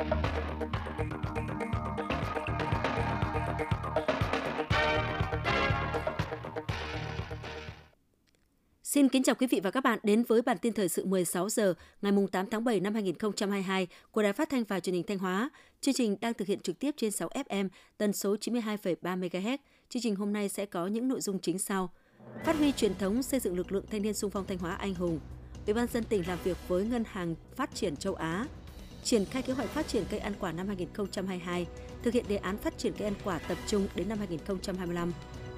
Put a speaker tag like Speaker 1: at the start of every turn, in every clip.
Speaker 1: Xin kính chào quý vị và các bạn đến với bản tin thời sự 16 giờ ngày 8 tháng 7 năm 2022 của Đài Phát thanh và Truyền hình Thanh Hóa. Chương trình đang thực hiện trực tiếp trên 6 FM, tần số 92,3 MHz. Chương trình hôm nay sẽ có những nội dung chính sau: Phát huy truyền thống xây dựng lực lượng thanh niên xung phong Thanh Hóa anh hùng. Ủy ban dân tỉnh làm việc với Ngân hàng Phát triển châu Á. Triển khai kế hoạch phát triển cây ăn quả năm 2022, thực hiện đề án phát triển cây ăn quả tập trung đến năm 2025.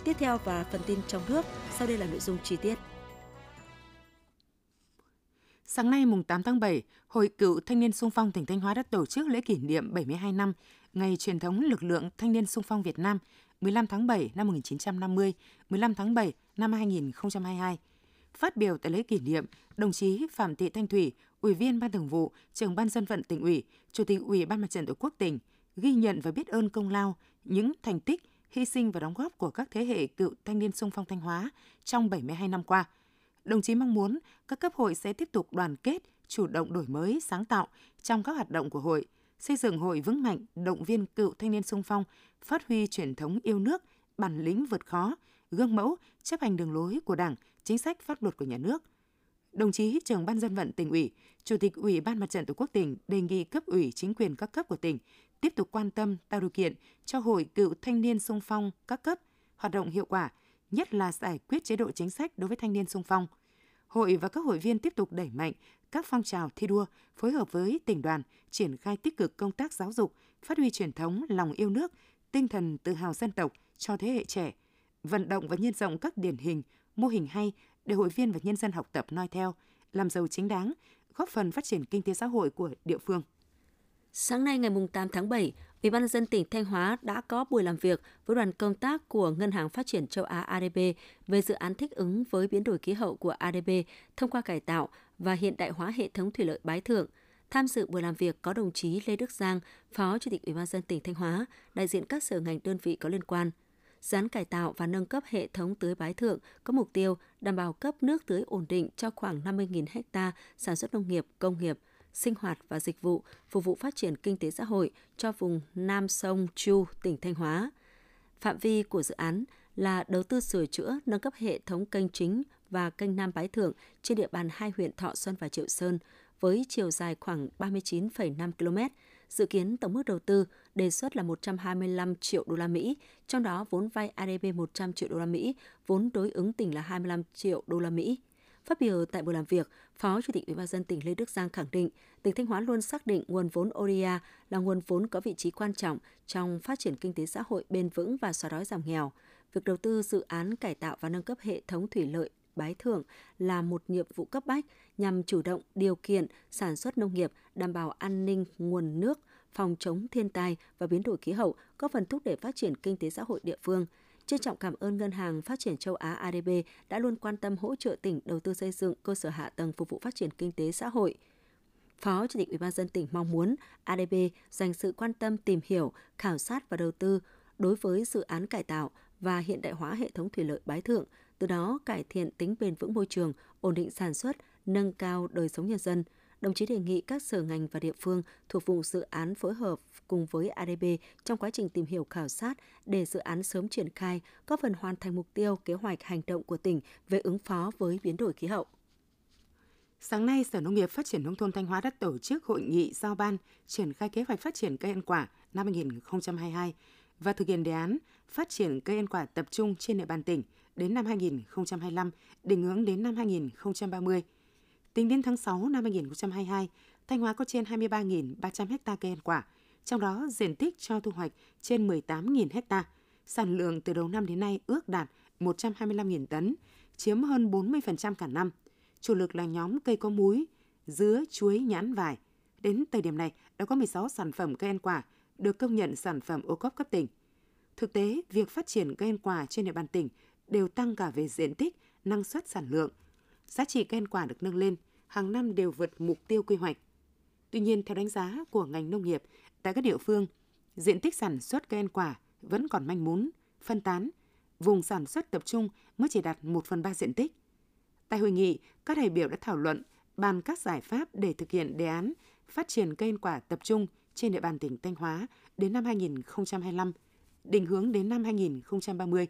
Speaker 1: Tiếp theo và phần tin trong nước, sau đây là nội dung chi tiết.
Speaker 2: Sáng nay mùng 8 tháng 7, Hội Cựu Thanh niên Sung phong tỉnh Thanh Hóa đã tổ chức lễ kỷ niệm 72 năm ngày truyền thống lực lượng Thanh niên Sung phong Việt Nam 15 tháng 7 năm 1950, 15 tháng 7 năm 2022. Phát biểu tại lễ kỷ niệm, đồng chí Phạm Thị Thanh Thủy, Ủy viên Ban Thường vụ, Trưởng ban dân vận tỉnh ủy, Chủ tịch Ủy ban Mặt trận Tổ quốc tỉnh ghi nhận và biết ơn công lao, những thành tích, hy sinh và đóng góp của các thế hệ cựu thanh niên sung phong Thanh Hóa trong 72 năm qua – đồng chí mong muốn các cấp hội sẽ tiếp tục đoàn kết, chủ động đổi mới, sáng tạo trong các hoạt động của hội, xây dựng hội vững mạnh, động viên cựu thanh niên sung phong, phát huy truyền thống yêu nước, bản lĩnh vượt khó, gương mẫu, chấp hành đường lối của Đảng, chính sách pháp luật của nhà nước. Đồng chí trưởng ban dân vận tỉnh ủy, chủ tịch ủy ban mặt trận tổ quốc tỉnh đề nghị cấp ủy chính quyền các cấp của tỉnh tiếp tục quan tâm tạo điều kiện cho hội cựu thanh niên sung phong các cấp hoạt động hiệu quả, nhất là giải quyết chế độ chính sách đối với thanh niên sung phong. Hội và các hội viên tiếp tục đẩy mạnh các phong trào thi đua, phối hợp với tỉnh đoàn, triển khai tích cực công tác giáo dục, phát huy truyền thống lòng yêu nước, tinh thần tự hào dân tộc cho thế hệ trẻ, vận động và nhân rộng các điển hình, mô hình hay để hội viên và nhân dân học tập noi theo, làm giàu chính đáng, góp phần phát triển kinh tế xã hội của địa phương.
Speaker 1: Sáng nay ngày 8 tháng 7, Ủy ban nhân dân tỉnh Thanh Hóa đã có buổi làm việc với đoàn công tác của Ngân hàng Phát triển châu Á ADB về dự án thích ứng với biến đổi khí hậu của ADB thông qua cải tạo và hiện đại hóa hệ thống thủy lợi Bái Thượng. Tham dự buổi làm việc có đồng chí Lê Đức Giang, Phó Chủ tịch Ủy ban nhân dân tỉnh Thanh Hóa, đại diện các sở ngành đơn vị có liên quan. Dự án cải tạo và nâng cấp hệ thống tưới Bái Thượng có mục tiêu đảm bảo cấp nước tưới ổn định cho khoảng 50.000 ha sản xuất nông nghiệp, công nghiệp – sinh hoạt và dịch vụ phục vụ phát triển kinh tế xã hội cho vùng Nam Sông Chu, tỉnh Thanh Hóa. Phạm vi của dự án là đầu tư sửa chữa, nâng cấp hệ thống kênh chính và kênh Nam Bái Thượng trên địa bàn hai huyện Thọ Xuân và Triệu Sơn với chiều dài khoảng 39,5 km. Dự kiến tổng mức đầu tư đề xuất là 125 triệu đô la Mỹ, trong đó vốn vay ADB 100 triệu đô la Mỹ, vốn đối ứng tỉnh là 25 triệu đô la Mỹ. Phát biểu tại buổi làm việc, Phó Chủ tịch Ủy ban dân tỉnh Lê Đức Giang khẳng định, tỉnh Thanh Hóa luôn xác định nguồn vốn ODA là nguồn vốn có vị trí quan trọng trong phát triển kinh tế xã hội bền vững và xóa đói giảm nghèo. Việc đầu tư dự án cải tạo và nâng cấp hệ thống thủy lợi Bái Thượng là một nhiệm vụ cấp bách nhằm chủ động điều kiện sản xuất nông nghiệp, đảm bảo an ninh nguồn nước, phòng chống thiên tai và biến đổi khí hậu, góp phần thúc đẩy phát triển kinh tế xã hội địa phương – trân trọng cảm ơn Ngân hàng Phát triển châu Á ADB đã luôn quan tâm hỗ trợ tỉnh đầu tư xây dựng cơ sở hạ tầng phục vụ phát triển kinh tế xã hội. Phó Chủ tịch Ủy ban dân tỉnh mong muốn ADB dành sự quan tâm tìm hiểu, khảo sát và đầu tư đối với dự án cải tạo và hiện đại hóa hệ thống thủy lợi Bái Thượng, từ đó cải thiện tính bền vững môi trường, ổn định sản xuất, nâng cao đời sống nhân dân – đồng chí đề nghị các sở ngành và địa phương thuộc vùng dự án phối hợp cùng với ADB trong quá trình tìm hiểu khảo sát để dự án sớm triển khai, góp phần hoàn thành mục tiêu kế hoạch hành động của tỉnh về ứng phó với biến đổi khí hậu.
Speaker 2: Sáng nay, Sở Nông nghiệp Phát triển Nông thôn Thanh Hóa đã tổ chức hội nghị giao ban triển khai kế hoạch phát triển cây ăn quả năm 2022 và thực hiện đề án phát triển cây ăn quả tập trung trên địa bàn tỉnh đến năm 2025, định hướng đến năm 2030. Tính đến tháng 6 năm 2022, Thanh Hóa có trên 23.300 ha cây ăn quả, trong đó diện tích cho thu hoạch trên 18.000 ha. Sản lượng từ đầu năm đến nay ước đạt 125.000 tấn, chiếm hơn 40% cả năm. Chủ lực là nhóm cây có múi, dứa, chuối, nhãn, vải. Đến thời điểm này, đã có 16 sản phẩm cây ăn quả được công nhận sản phẩm ô cốp cấp tỉnh. Thực tế, việc phát triển cây ăn quả trên địa bàn tỉnh đều tăng cả về diện tích, năng suất sản lượng – giá trị cây ăn quả được nâng lên, hàng năm đều vượt mục tiêu quy hoạch. Tuy nhiên, theo đánh giá của ngành nông nghiệp, tại các địa phương, diện tích sản xuất cây ăn quả vẫn còn manh mún, phân tán, vùng sản xuất tập trung mới chỉ đạt 1 phần 3 diện tích. Tại hội nghị, các đại biểu đã thảo luận bàn các giải pháp để thực hiện đề án phát triển cây ăn quả tập trung trên địa bàn tỉnh Thanh Hóa đến năm 2025, định hướng đến năm 2030.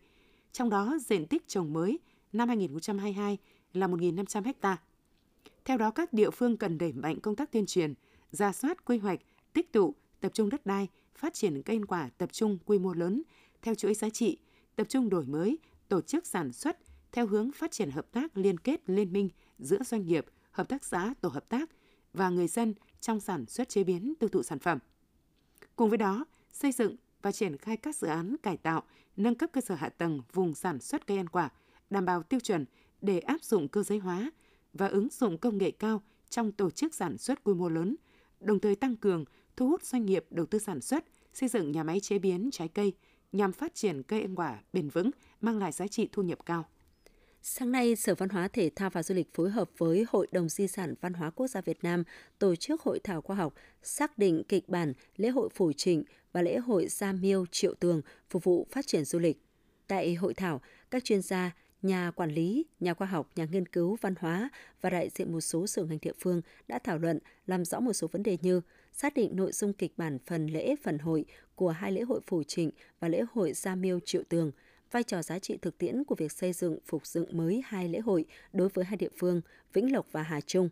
Speaker 2: Trong đó, diện tích trồng mới năm 2022 là 1.500 ha. Theo đó, các địa phương cần đẩy mạnh công tác tuyên truyền, ra soát quy hoạch, tích tụ, tập trung đất đai, phát triển cây ăn quả tập trung quy mô lớn theo chuỗi giá trị, tập trung đổi mới, tổ chức sản xuất theo hướng phát triển hợp tác liên kết liên minh giữa doanh nghiệp, hợp tác xã, tổ hợp tác và người dân trong sản xuất chế biến tiêu thụ sản phẩm. Cùng với đó, xây dựng và triển khai các dự án cải tạo, nâng cấp cơ sở hạ tầng vùng sản xuất cây ăn quả, đảm bảo tiêu chuẩn để áp dụng cơ giới hóa và ứng dụng công nghệ cao trong tổ chức sản xuất quy mô lớn, đồng thời tăng cường thu hút doanh nghiệp đầu tư sản xuất, xây dựng nhà máy chế biến trái cây nhằm phát triển cây ăn quả bền vững, mang lại giá trị thu nhập cao.
Speaker 1: Sáng nay, Sở Văn hóa Thể thao và Du lịch phối hợp với Hội đồng Di sản Văn hóa Quốc gia Việt Nam tổ chức hội thảo khoa học xác định kịch bản lễ hội phủ trịnh và lễ hội Gia Miêu Triệu Tường phục vụ phát triển du lịch. Tại hội thảo, các chuyên gia, nhà quản lý, nhà khoa học, nhà nghiên cứu văn hóa và đại diện một số sở ngành địa phương đã thảo luận làm rõ một số vấn đề như xác định nội dung kịch bản phần lễ phần hội của hai lễ hội phủ trịnh và lễ hội Gia Miêu Triệu Tường, vai trò giá trị thực tiễn của việc xây dựng phục dựng mới hai lễ hội đối với hai địa phương Vĩnh Lộc và Hà Trung.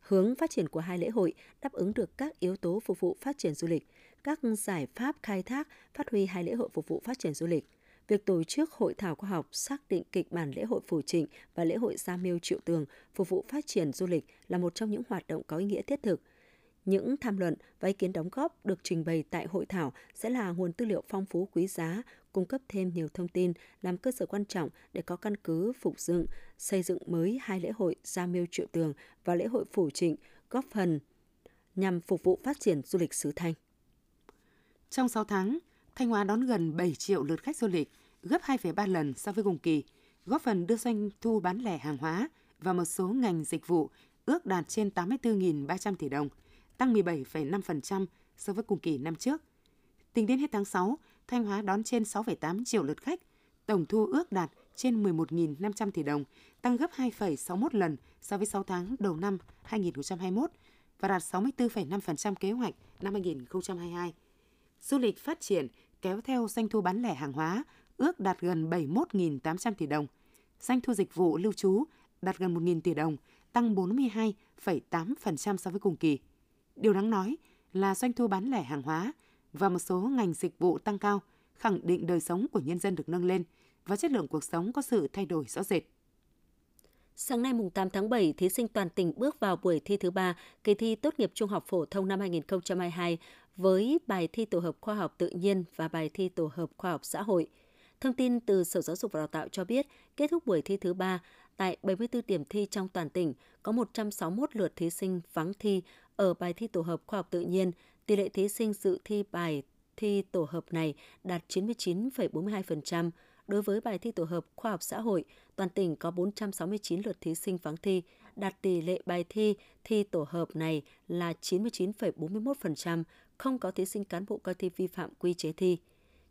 Speaker 1: Hướng phát triển của hai lễ hội đáp ứng được các yếu tố phục vụ phát triển du lịch, các giải pháp khai thác, phát huy hai lễ hội phục vụ phát triển du lịch – việc tổ chức hội thảo khoa học xác định kịch bản lễ hội Phủ Trịnh và lễ hội Gia Miêu Triệu Tường phục vụ phát triển du lịch là một trong những hoạt động có ý nghĩa thiết thực. Những tham luận và ý kiến đóng góp được trình bày tại hội thảo sẽ là nguồn tư liệu phong phú quý giá, cung cấp thêm nhiều thông tin làm cơ sở quan trọng để có căn cứ phục dựng, xây dựng mới hai lễ hội Gia Miêu Triệu Tường và lễ hội Phủ Trịnh, góp phần nhằm phục vụ phát triển du lịch xứ Thanh.
Speaker 2: Trong 6 tháng, Thanh Hóa đón gần 7 triệu lượt khách du lịch, gấp 2,3 lần so với cùng kỳ, góp phần đưa doanh thu bán lẻ hàng hóa và một số ngành dịch vụ ước đạt trên 84.300 tỷ đồng, tăng 17,5% so với cùng kỳ năm trước. Tính đến hết tháng 6, Thanh Hóa đón trên 6,8 triệu lượt khách, tổng thu ước đạt trên 11.500 tỷ đồng, tăng gấp 2,61 lần so với 6 tháng đầu năm 2021 và đạt 64,5% kế hoạch năm 2022. Du lịch phát triển kéo theo doanh thu bán lẻ hàng hóa ước đạt gần 71.800 tỷ đồng. Doanh thu dịch vụ lưu trú đạt gần 1.000 tỷ đồng, tăng 42,8% so với cùng kỳ. Điều đáng nói là doanh thu bán lẻ hàng hóa và một số ngành dịch vụ tăng cao, khẳng định đời sống của nhân dân được nâng lên và chất lượng cuộc sống có sự thay đổi rõ rệt.
Speaker 1: Sáng nay mùng 8 tháng 7, thí sinh toàn tỉnh bước vào buổi thi thứ ba kỳ thi tốt nghiệp trung học phổ thông năm 2022 với bài thi tổ hợp khoa học tự nhiên và bài thi tổ hợp khoa học xã hội. Thông tin từ Sở Giáo dục và Đào tạo cho biết, kết thúc buổi thi thứ ba, tại 74 điểm thi trong toàn tỉnh, có 161 lượt thí sinh vắng thi ở bài thi tổ hợp khoa học tự nhiên. Tỷ lệ thí sinh dự thi bài thi tổ hợp này đạt 99,42%. Đối với bài thi tổ hợp khoa học xã hội, toàn tỉnh có 469 lượt thí sinh vắng thi, đạt tỷ lệ bài thi thi tổ hợp này là 99,41%, không có thí sinh cán bộ coi thi vi phạm quy chế thi.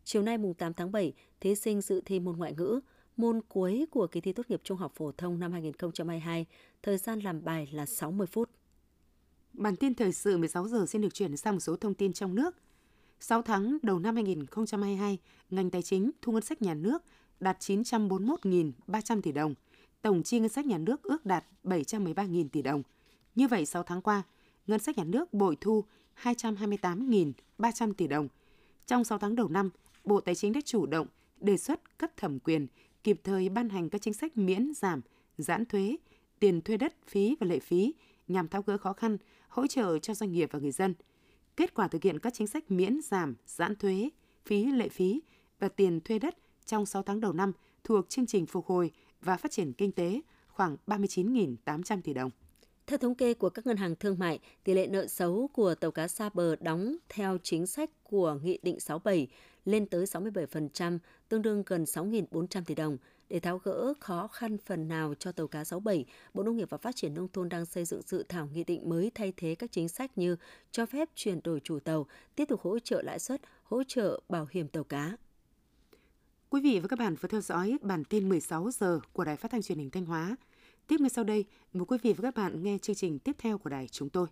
Speaker 1: Chiều nay mùng 8 tháng 7, thí sinh dự thi môn ngoại ngữ, môn cuối của kỳ thi tốt nghiệp trung học phổ thông năm 2022, thời gian làm bài là 60 phút.
Speaker 2: Bản tin thời sự 16 giờ xin được chuyển sang một số thông tin trong nước. 6 tháng đầu năm 2022, ngành tài chính thu ngân sách nhà nước đạt 941.300 tỷ đồng, tổng chi ngân sách nhà nước ước đạt 713.000 tỷ đồng. Như vậy, 6 tháng qua, ngân sách nhà nước bội thu 228.300 tỷ đồng. Trong 6 tháng đầu năm, Bộ Tài chính đã chủ động đề xuất cấp thẩm quyền kịp thời ban hành các chính sách miễn giảm, giãn thuế, tiền thuê đất, phí và lệ phí nhằm tháo gỡ khó khăn, hỗ trợ cho doanh nghiệp và người dân. Kết quả thực hiện các chính sách miễn giảm, giãn thuế, phí lệ phí và tiền thuê đất trong 6 tháng đầu năm thuộc chương trình phục hồi và phát triển kinh tế khoảng 39.800 tỷ đồng.
Speaker 1: Theo thống kê của các ngân hàng thương mại, tỷ lệ nợ xấu của tàu cá xa bờ đóng theo chính sách của Nghị định 67 lên tới 67%, tương đương gần 6.400 tỷ đồng. Để tháo gỡ khó khăn phần nào cho tàu cá 67, Bộ Nông nghiệp và Phát triển Nông thôn đang xây dựng dự thảo nghị định mới thay thế các chính sách như cho phép chuyển đổi chủ tàu, tiếp tục hỗ trợ lãi suất, hỗ trợ bảo hiểm tàu cá.
Speaker 2: Quý vị và các bạn vừa theo dõi bản tin 16 giờ của Đài Phát thanh Truyền hình Thanh Hóa. Tiếp ngay sau đây, mời quý vị và các bạn nghe chương trình tiếp theo của đài chúng tôi.